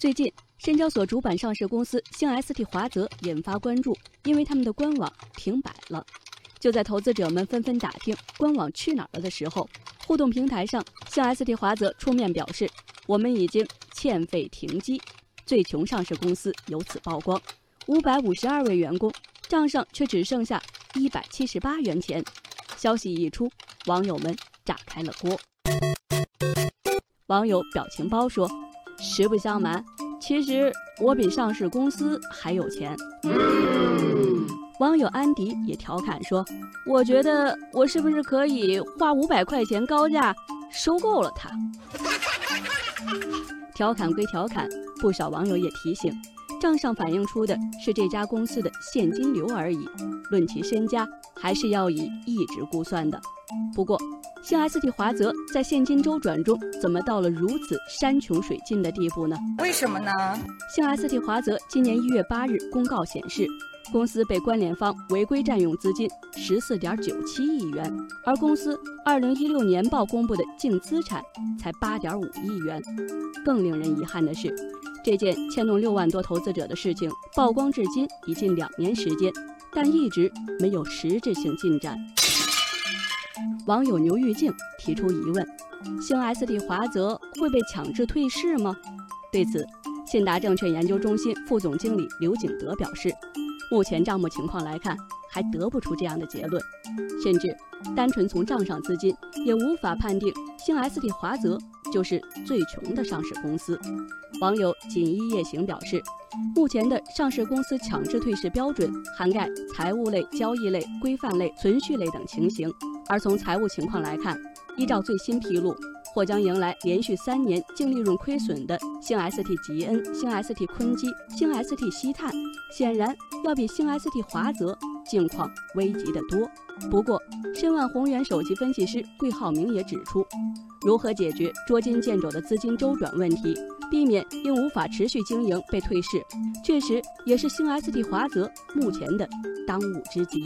最近，深交所主板上市公司星 ST 华泽引发关注，因为他们的官网停摆了。就在投资者们纷纷打听官网去哪儿了的时候，互动平台上，星 ST 华泽出面表示：“我们已经欠费停机。”最穷上市公司由此曝光，五百五十二位员工账上却只剩下一百七十八元钱。消息一出，网友们炸开了锅。网友表情包说。实不相瞒，其实我比上市公司还有钱。网友安迪也调侃说：“我觉得我是不是可以花五百块钱高价收购了它？” 调侃归调侃，不少网友也提醒，账上反映出的是这家公司的现金流而已，论其身家，还是要以一值估算的。不过，新 ST 华泽在现金周转中怎么到了如此山穷水尽的地步呢？为什么呢？新 ST 华泽今年一月八日公告显示，公司被关联方违规占用资金十四点九七亿元，而公司二零一六年报公布的净资产才八点五亿元。更令人遗憾的是，这件牵动六万多投资者的事情曝光至今已近两年时间，但一直没有实质性进展。网友牛玉静提出疑问：星 SD 华泽会被强制退市吗？对此，信达证券研究中心副总经理刘景德表示，目前账目情况来看，还得不出这样的结论，甚至单纯从账上资金，也无法判定星 ST 华泽就是最穷的上市公司。网友锦衣夜行表示，目前的上市公司强制退市标准涵盖财务类、交易类、规范类、存续类等情形。而从财务情况来看，依照最新披露，或将迎来连续三年净利润亏损的星 ST 吉恩、星 ST 坤基、星 ST 西碳，显然要比星 ST 华泽境况危急得多。不过，申万宏源首席分析师桂浩明也指出，如何解决捉襟见肘的资金周转问题，避免因无法持续经营被退市，确实也是星 ST 华泽目前的当务之急。